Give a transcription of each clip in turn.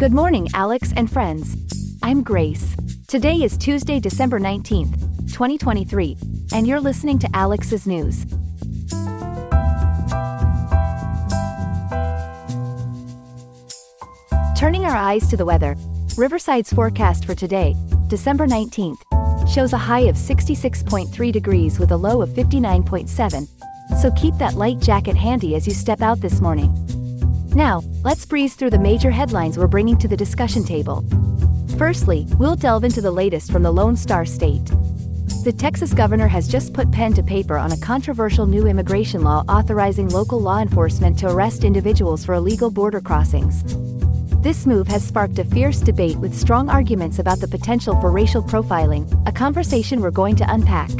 Good morning, Alex and friends. I'm Grace. Today is Tuesday, December 19th, 2023, and you're listening to Alex's News. Turning our eyes to the weather, Riverside's forecast for today, December 19th, shows a high of 66.3 degrees with a low of 59.7, so keep that light jacket handy as you step out this morning. Now, let's breeze through the major headlines we're bringing to the discussion table. Firstly, we'll delve into the latest from the Lone Star State. The Texas governor has just put pen to paper on a controversial new immigration law authorizing local law enforcement to arrest individuals for illegal border crossings. This move has sparked a fierce debate with strong arguments about the potential for racial profiling, a conversation we're going to unpack.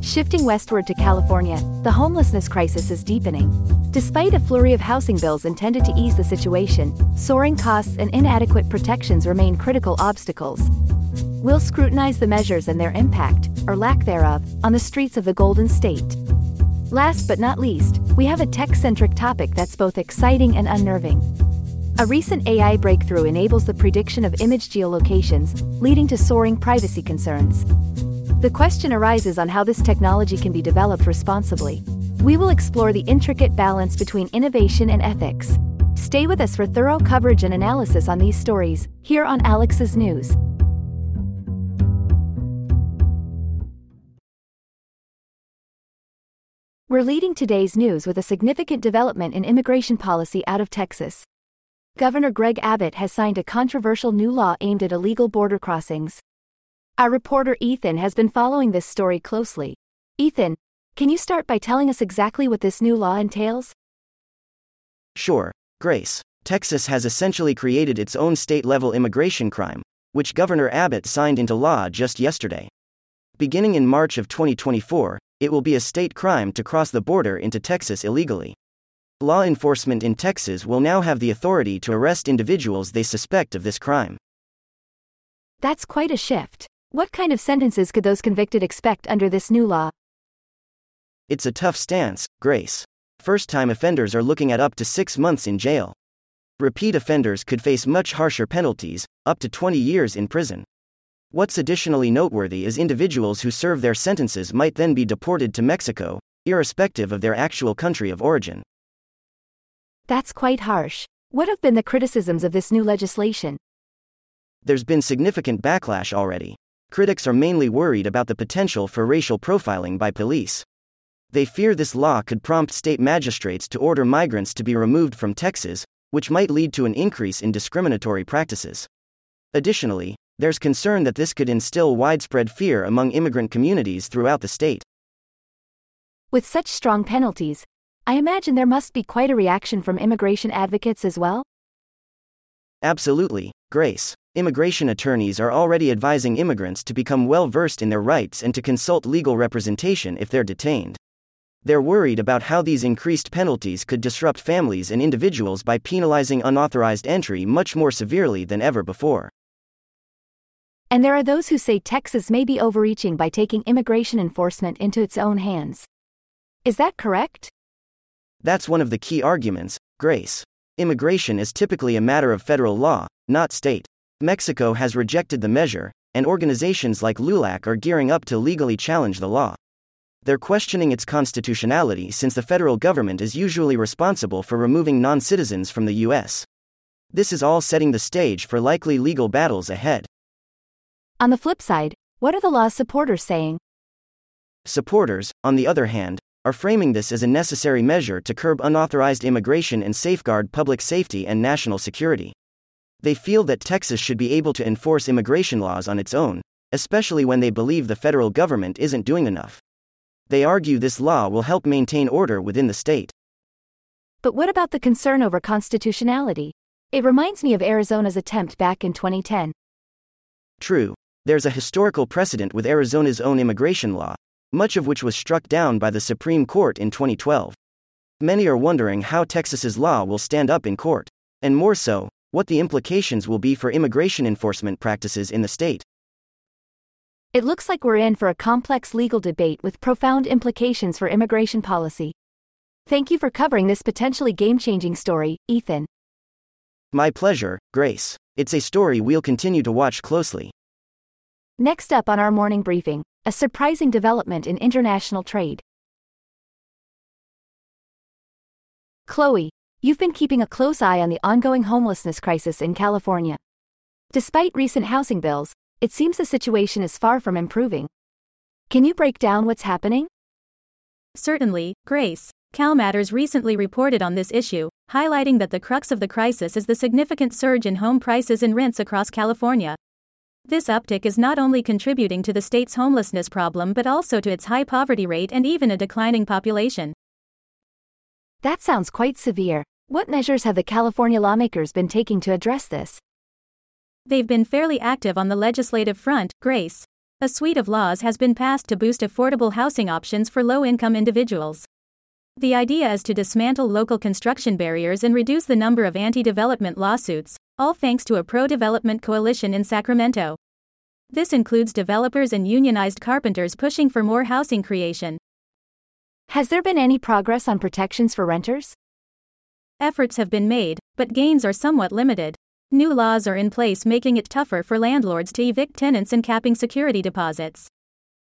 Shifting westward to California, the homelessness crisis is deepening. Despite a flurry of housing bills intended to ease the situation, soaring costs and inadequate protections remain critical obstacles. We'll scrutinize the measures and their impact, or lack thereof, on the streets of the Golden State. Last but not least, we have a tech centric topic that's both exciting and unnerving. A recent AI breakthrough enables the prediction of image geolocations, leading to soaring privacy concerns. The question arises on how this technology can be developed responsibly. We will explore the intricate balance between innovation and ethics. Stay with us for thorough coverage and analysis on these stories, here on Alex's News. We're leading today's news with a significant development in immigration policy out of Texas. Governor Greg Abbott has signed a controversial new law aimed at illegal border crossings. Our reporter Ethan has been following this story closely. Ethan, can you start by telling us exactly what this new law entails? Sure, Grace. Texas has essentially created its own state level immigration crime, which Governor Abbott signed into law just yesterday. Beginning in March of 2024, it will be a state crime to cross the border into Texas illegally. Law enforcement in Texas will now have the authority to arrest individuals they suspect of this crime. That's quite a shift. What kind of sentences could those convicted expect under this new law? It's a tough stance, Grace. First time offenders are looking at up to six months in jail. Repeat offenders could face much harsher penalties, up to 20 years in prison. What's additionally noteworthy is individuals who serve their sentences might then be deported to Mexico, irrespective of their actual country of origin. That's quite harsh. What have been the criticisms of this new legislation? There's been significant backlash already. Critics are mainly worried about the potential for racial profiling by police. They fear this law could prompt state magistrates to order migrants to be removed from Texas, which might lead to an increase in discriminatory practices. Additionally, there's concern that this could instill widespread fear among immigrant communities throughout the state. With such strong penalties, I imagine there must be quite a reaction from immigration advocates as well? Absolutely, Grace. Immigration attorneys are already advising immigrants to become well versed in their rights and to consult legal representation if they're detained. They're worried about how these increased penalties could disrupt families and individuals by penalizing unauthorized entry much more severely than ever before. And there are those who say Texas may be overreaching by taking immigration enforcement into its own hands. Is that correct? That's one of the key arguments, Grace. Immigration is typically a matter of federal law, not state. Mexico has rejected the measure, and organizations like LULAC are gearing up to legally challenge the law. They're questioning its constitutionality since the federal government is usually responsible for removing non citizens from the U.S. This is all setting the stage for likely legal battles ahead. On the flip side, what are the law's supporters saying? Supporters, on the other hand, are framing this as a necessary measure to curb unauthorized immigration and safeguard public safety and national security. They feel that Texas should be able to enforce immigration laws on its own, especially when they believe the federal government isn't doing enough. They argue this law will help maintain order within the state. But what about the concern over constitutionality? It reminds me of Arizona's attempt back in 2010. True, there's a historical precedent with Arizona's own immigration law, much of which was struck down by the Supreme Court in 2012. Many are wondering how Texas's law will stand up in court, and more so, what the implications will be for immigration enforcement practices in the state. It looks like we're in for a complex legal debate with profound implications for immigration policy. Thank you for covering this potentially game changing story, Ethan. My pleasure, Grace. It's a story we'll continue to watch closely. Next up on our morning briefing, a surprising development in international trade. Chloe, you've been keeping a close eye on the ongoing homelessness crisis in California. Despite recent housing bills, it seems the situation is far from improving. Can you break down what's happening? Certainly, Grace. CalMatters recently reported on this issue, highlighting that the crux of the crisis is the significant surge in home prices and rents across California. This uptick is not only contributing to the state's homelessness problem but also to its high poverty rate and even a declining population. That sounds quite severe. What measures have the California lawmakers been taking to address this? They've been fairly active on the legislative front, Grace. A suite of laws has been passed to boost affordable housing options for low income individuals. The idea is to dismantle local construction barriers and reduce the number of anti development lawsuits, all thanks to a pro development coalition in Sacramento. This includes developers and unionized carpenters pushing for more housing creation. Has there been any progress on protections for renters? Efforts have been made, but gains are somewhat limited. New laws are in place making it tougher for landlords to evict tenants and capping security deposits.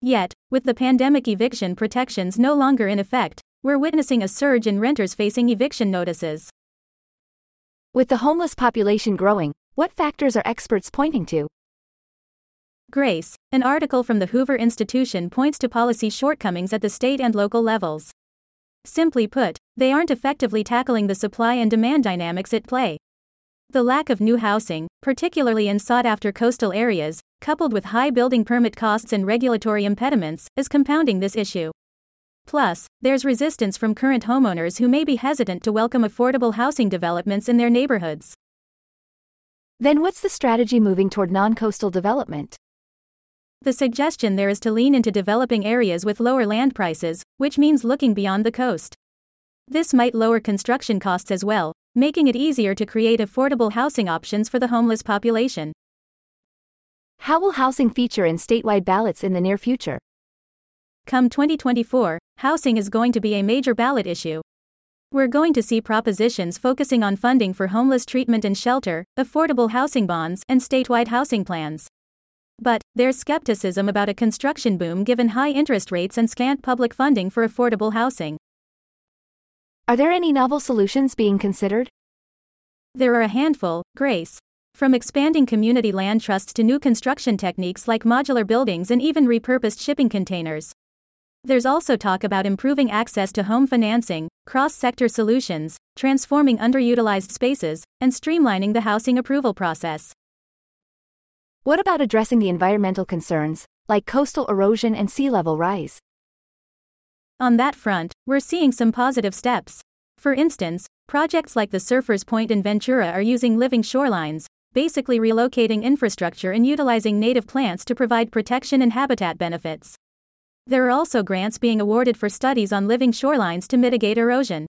Yet, with the pandemic eviction protections no longer in effect, we're witnessing a surge in renters facing eviction notices. With the homeless population growing, what factors are experts pointing to? Grace, an article from the Hoover Institution points to policy shortcomings at the state and local levels. Simply put, they aren't effectively tackling the supply and demand dynamics at play. The lack of new housing, particularly in sought after coastal areas, coupled with high building permit costs and regulatory impediments, is compounding this issue. Plus, there's resistance from current homeowners who may be hesitant to welcome affordable housing developments in their neighborhoods. Then what's the strategy moving toward non coastal development? The suggestion there is to lean into developing areas with lower land prices, which means looking beyond the coast. This might lower construction costs as well, making it easier to create affordable housing options for the homeless population. How will housing feature in statewide ballots in the near future? Come 2024, housing is going to be a major ballot issue. We're going to see propositions focusing on funding for homeless treatment and shelter, affordable housing bonds, and statewide housing plans. But, there's skepticism about a construction boom given high interest rates and scant public funding for affordable housing. Are there any novel solutions being considered? There are a handful, Grace. From expanding community land trusts to new construction techniques like modular buildings and even repurposed shipping containers. There's also talk about improving access to home financing, cross sector solutions, transforming underutilized spaces, and streamlining the housing approval process. What about addressing the environmental concerns, like coastal erosion and sea level rise? On that front, we're seeing some positive steps. For instance, projects like the Surfers Point in Ventura are using living shorelines, basically relocating infrastructure and utilizing native plants to provide protection and habitat benefits. There are also grants being awarded for studies on living shorelines to mitigate erosion.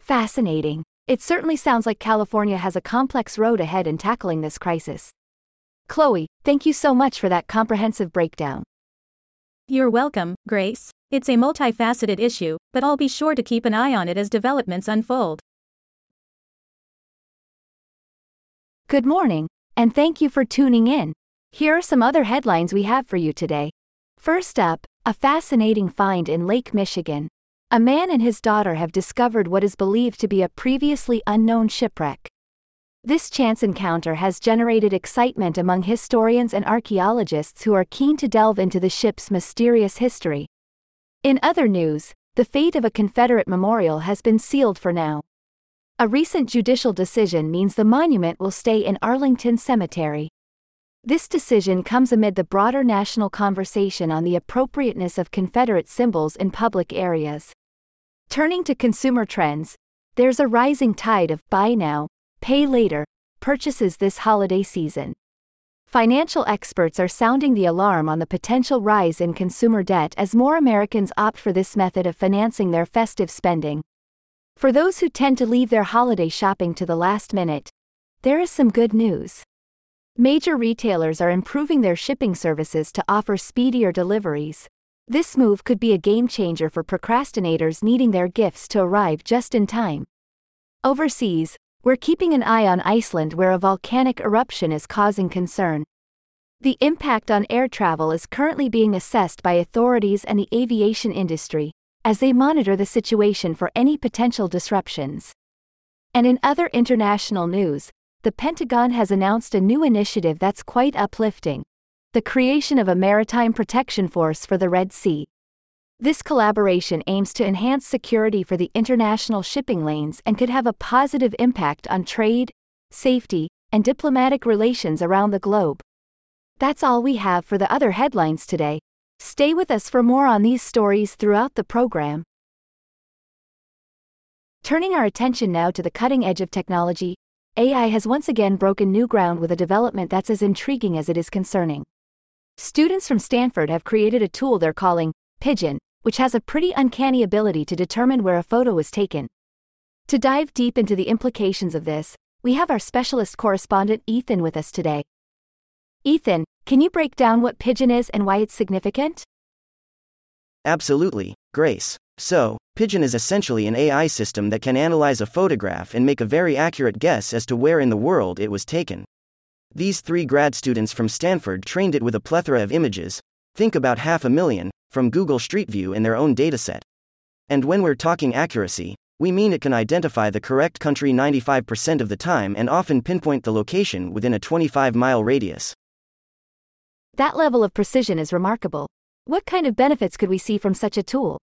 Fascinating. It certainly sounds like California has a complex road ahead in tackling this crisis. Chloe, thank you so much for that comprehensive breakdown. You're welcome, Grace. It's a multifaceted issue, but I'll be sure to keep an eye on it as developments unfold. Good morning, and thank you for tuning in. Here are some other headlines we have for you today. First up, a fascinating find in Lake Michigan. A man and his daughter have discovered what is believed to be a previously unknown shipwreck. This chance encounter has generated excitement among historians and archaeologists who are keen to delve into the ship's mysterious history. In other news, the fate of a Confederate memorial has been sealed for now. A recent judicial decision means the monument will stay in Arlington Cemetery. This decision comes amid the broader national conversation on the appropriateness of Confederate symbols in public areas. Turning to consumer trends, there's a rising tide of buy now, pay later purchases this holiday season. Financial experts are sounding the alarm on the potential rise in consumer debt as more Americans opt for this method of financing their festive spending. For those who tend to leave their holiday shopping to the last minute, there is some good news. Major retailers are improving their shipping services to offer speedier deliveries. This move could be a game changer for procrastinators needing their gifts to arrive just in time. Overseas, we're keeping an eye on Iceland where a volcanic eruption is causing concern. The impact on air travel is currently being assessed by authorities and the aviation industry, as they monitor the situation for any potential disruptions. And in other international news, the Pentagon has announced a new initiative that's quite uplifting the creation of a maritime protection force for the Red Sea. This collaboration aims to enhance security for the international shipping lanes and could have a positive impact on trade, safety, and diplomatic relations around the globe. That's all we have for the other headlines today. Stay with us for more on these stories throughout the program. Turning our attention now to the cutting edge of technology, AI has once again broken new ground with a development that's as intriguing as it is concerning. Students from Stanford have created a tool they're calling Pigeon, which has a pretty uncanny ability to determine where a photo was taken. To dive deep into the implications of this, we have our specialist correspondent Ethan with us today. Ethan, can you break down what Pigeon is and why it's significant? Absolutely, Grace. So, Pigeon is essentially an AI system that can analyze a photograph and make a very accurate guess as to where in the world it was taken. These three grad students from Stanford trained it with a plethora of images, think about half a million, from Google Street View in their own dataset. And when we're talking accuracy, we mean it can identify the correct country 95% of the time and often pinpoint the location within a 25 mile radius. That level of precision is remarkable. What kind of benefits could we see from such a tool?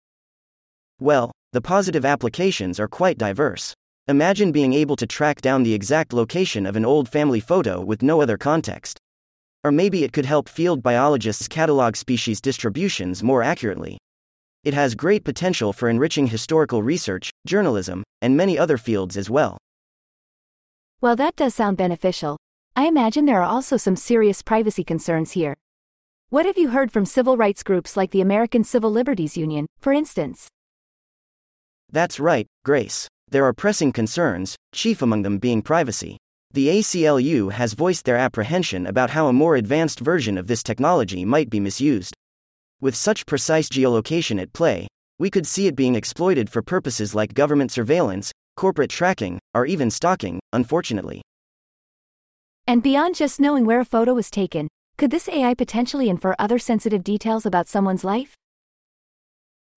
Well, the positive applications are quite diverse. Imagine being able to track down the exact location of an old family photo with no other context. Or maybe it could help field biologists catalog species distributions more accurately. It has great potential for enriching historical research, journalism, and many other fields as well. Well, that does sound beneficial. I imagine there are also some serious privacy concerns here. What have you heard from civil rights groups like the American Civil Liberties Union, for instance? That's right, Grace. There are pressing concerns, chief among them being privacy. The ACLU has voiced their apprehension about how a more advanced version of this technology might be misused. With such precise geolocation at play, we could see it being exploited for purposes like government surveillance, corporate tracking, or even stalking, unfortunately. And beyond just knowing where a photo was taken, could this AI potentially infer other sensitive details about someone's life?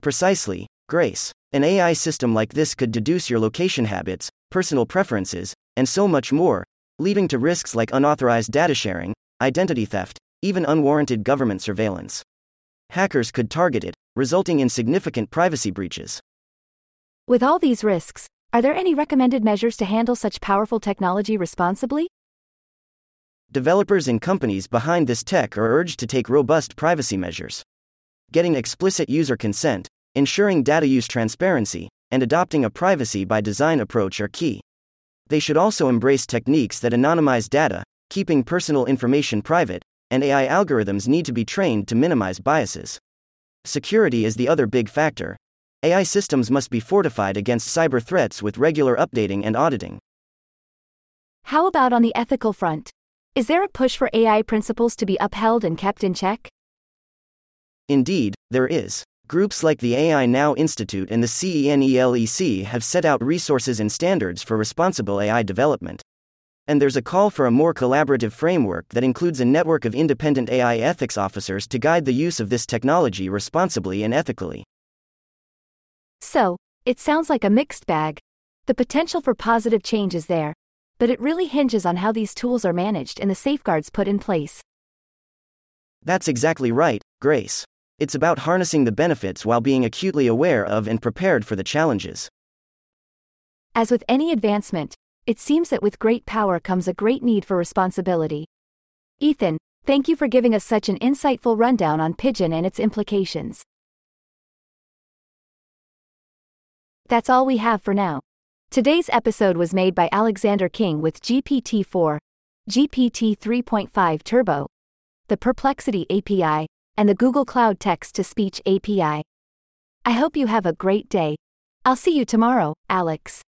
Precisely, Grace. An AI system like this could deduce your location habits, personal preferences, and so much more, leading to risks like unauthorized data sharing, identity theft, even unwarranted government surveillance. Hackers could target it, resulting in significant privacy breaches. With all these risks, are there any recommended measures to handle such powerful technology responsibly? Developers and companies behind this tech are urged to take robust privacy measures. Getting explicit user consent, ensuring data use transparency, and adopting a privacy by design approach are key. They should also embrace techniques that anonymize data, keeping personal information private, and AI algorithms need to be trained to minimize biases. Security is the other big factor. AI systems must be fortified against cyber threats with regular updating and auditing. How about on the ethical front? Is there a push for AI principles to be upheld and kept in check? Indeed, there is. Groups like the AI Now Institute and the CENELEC have set out resources and standards for responsible AI development. And there's a call for a more collaborative framework that includes a network of independent AI ethics officers to guide the use of this technology responsibly and ethically. So, it sounds like a mixed bag. The potential for positive change is there, but it really hinges on how these tools are managed and the safeguards put in place. That's exactly right, Grace. It's about harnessing the benefits while being acutely aware of and prepared for the challenges. As with any advancement, it seems that with great power comes a great need for responsibility. Ethan, thank you for giving us such an insightful rundown on Pigeon and its implications. That's all we have for now. Today's episode was made by Alexander King with GPT 4, GPT 3.5 Turbo, the Perplexity API, and the Google Cloud Text to Speech API. I hope you have a great day. I'll see you tomorrow, Alex.